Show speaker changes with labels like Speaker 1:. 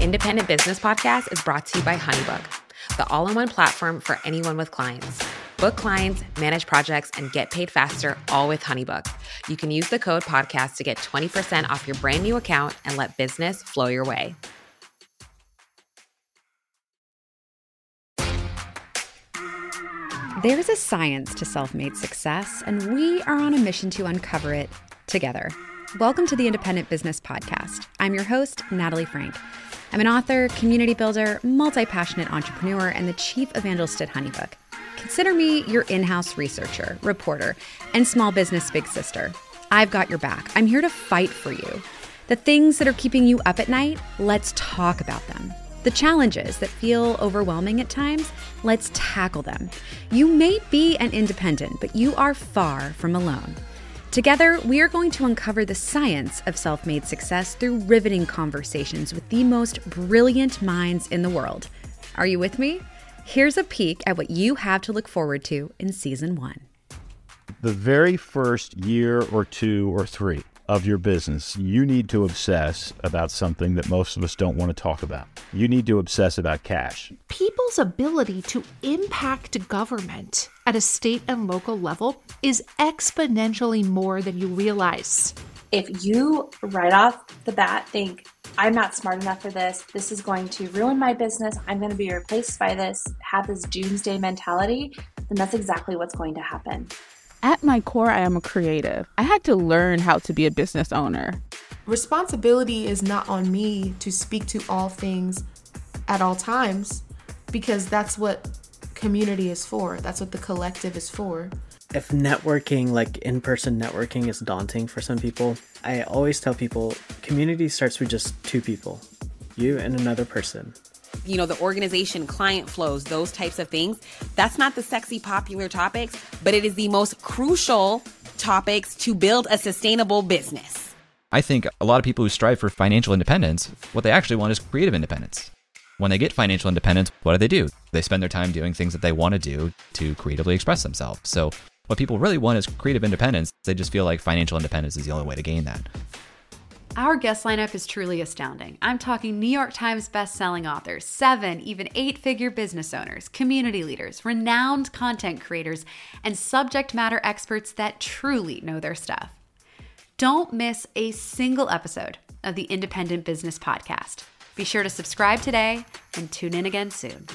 Speaker 1: Independent Business Podcast is brought to you by Honeybook, the all in one platform for anyone with clients. Book clients, manage projects, and get paid faster, all with Honeybook. You can use the code podcast to get 20% off your brand new account and let business flow your way.
Speaker 2: There's a science to self made success, and we are on a mission to uncover it together. Welcome to the Independent Business Podcast. I'm your host, Natalie Franke. I'm an author, community builder, multi passionate entrepreneur, and the chief evangelist at Honeybook. Consider me your in house researcher, reporter, and small business big sister. I've got your back. I'm here to fight for you. The things that are keeping you up at night, let's talk about them. The challenges that feel overwhelming at times, let's tackle them. You may be an independent, but you are far from alone. Together, we are going to uncover the science of self made success through riveting conversations with the most brilliant minds in the world. Are you with me? Here's a peek at what you have to look forward to in season one.
Speaker 3: The very first year or two or three of your business, you need to obsess about something that most of us don't want to talk about. You need to obsess about cash.
Speaker 4: People's ability to impact government at a state and local level is exponentially more than you realize.
Speaker 5: If you right off the bat think, I'm not smart enough for this, this is going to ruin my business, I'm going to be replaced by this, have this doomsday mentality, then that's exactly what's going to happen.
Speaker 6: At my core, I am a creative. I had to learn how to be a business owner.
Speaker 7: Responsibility is not on me to speak to all things at all times because that's what community is for. That's what the collective is for.
Speaker 8: If networking, like in person networking, is daunting for some people, I always tell people community starts with just two people you and another person
Speaker 1: you know, the organization, client flows, those types of things. That's not the sexy, popular topics, but it is the most crucial topics to build a sustainable business.
Speaker 9: I think a lot of people who strive for financial independence, what they actually want is creative independence. When they get financial independence, what do they do? They spend their time doing things that they want to do to creatively express themselves. So, what people really want is creative independence. They just feel like financial independence is the only way to gain that.
Speaker 2: Our guest lineup is truly astounding. I'm talking New York Times best-selling authors, seven, even eight-figure business owners, community leaders, renowned content creators, and subject matter experts that truly know their stuff. Don't miss a single episode of the Independent Business Podcast. Be sure to subscribe today and tune in again soon.